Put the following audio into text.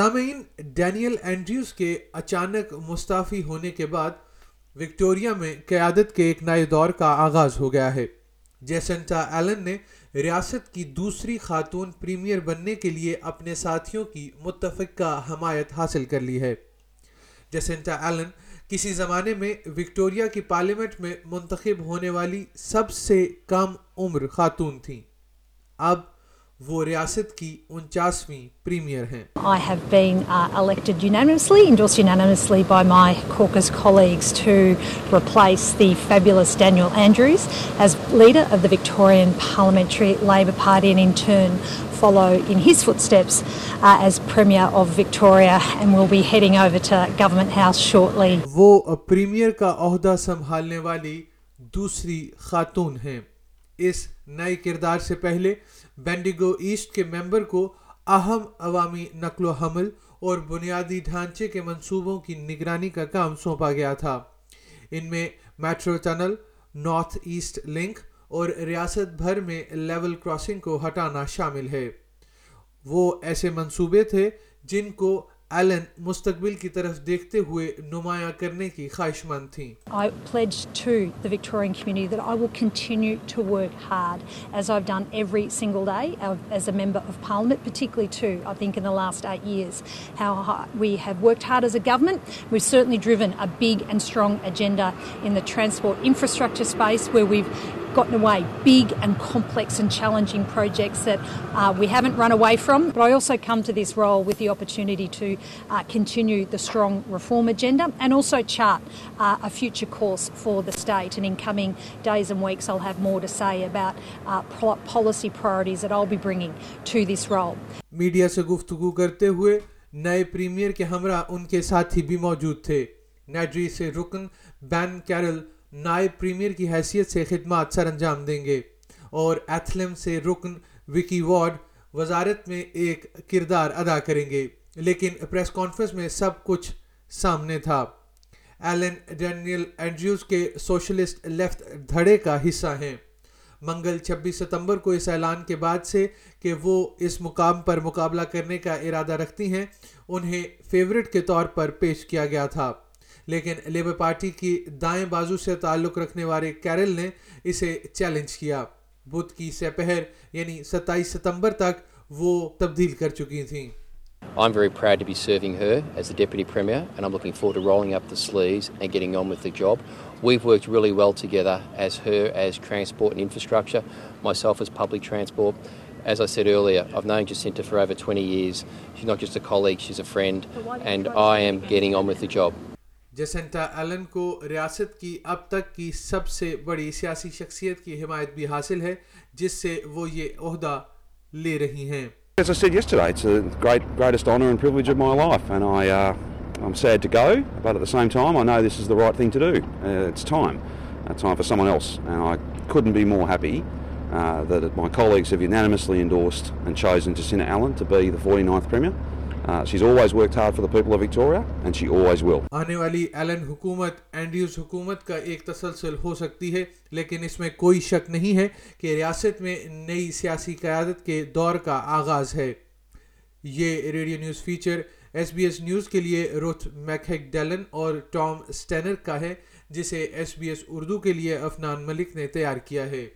سامعین Daniel Andrews کے کے اچانک مستعفی ہونے بعد وکٹوریا میں قیادت کے ایک نئے دور کا آغاز ہو گیا ہے جیسنٹا ایلن نے ریاست کی دوسری خاتون پریمیر بننے کے لیے اپنے ساتھیوں کی متفقہ حمایت حاصل کر لی ہے جیسنٹا ایلن کسی زمانے میں وکٹوریا کی پارلیمنٹ میں منتخب ہونے والی سب سے کم عمر خاتون تھیں اب وہ وہ ریاست کی انچاسویں ہیں کا عہدہ سنبھالنے والی دوسری خاتون ہیں اس نئے کردار سے پہلے بینڈیگو ایسٹ کے ممبر کو اہم عوامی نقل و حمل اور بنیادی ڈھانچے کے منصوبوں کی نگرانی کا کام سونپا گیا تھا ان میں metro tunnel north east link اور ریاست بھر میں لیول کراسنگ کو ہٹانا شامل ہے وہ ایسے منصوبے تھے جن کو ایلن مستقبل کی طرف دیکھتے ہوئے نمایاں کرنے کی خواہش مند تھیں I pledge to the Victorian community that I will continue to work hard as I've done every single day as a member of parliament particularly too I think in the last eight years how we have worked hard as a government we've certainly driven a big and strong agenda in the transport infrastructure space where we've gotten away. Big and complex and challenging projects that uh, we haven't run away from. But I also come to this role with the opportunity to uh, continue the strong reform agenda and also chart uh, a future course for the state. And in coming days and weeks, I'll have more to say about uh, policy priorities that I'll be bringing to this role. Media سے گفتگو کرتے ہوئے نئے premiere کے ہمراہ ان کے ساتھی بھی موجود تھے نیجری سے رکن بین کیرل نائب پریمیئر کی حیثیت سے خدمات سر انجام دیں گے اور ایتھلم سے رکن وکی وارڈ وزارت میں ایک کردار ادا کریں گے لیکن پریس کانفرنس میں سب کچھ سامنے تھا ایلن ڈینیل اینڈریوز کے سوشلسٹ لیفت دھڑے کا حصہ ہیں منگل چھبیس ستمبر کو اس اعلان کے بعد سے کہ وہ اس مقام پر مقابلہ کرنے کا ارادہ رکھتی ہیں انہیں فیورٹ کے طور پر پیش کیا گیا تھا لیکن لیبر پارٹی کی دائیں بازو سے تعلق رکھنے والے کیرل نے اسے چیلنج کیا بدھ کی سپہر یعنی ستائیس ستمبر تک وہ تبدیل کر چکی تھیں I'm I'm very proud to to be serving her her as as as as As the the the the Deputy Premier and and and and looking forward rolling up sleeves getting getting on on with with job. We've worked really well together transport transport. infrastructure, myself public I I said earlier, I've known Jacinta for over 20 years. She's she's not just a a colleague, friend am job. Alan کو ریاست کی کی کی اب تک سب سے بڑی سیاسی شخصیت حمایت بھی حاصل ہے جس سے وہ یہ عہدہ لے رہی ہیں Uh, she's always worked hard for the people of Victoria and she always will. آنے والی ایلن حکومت اینڈیوز حکومت کا ایک تسلسل ہو سکتی ہے لیکن اس میں کوئی شک نہیں ہے کہ ریاست میں نئی سیاسی قیادت کے دور کا آغاز ہے یہ radio news feature S B S news کے لیے روت میکہک ڈیلن اور ٹام سٹینر کا ہے جسے ایس بی ایس اردو کے لیے افنان ملک نے تیار کیا ہے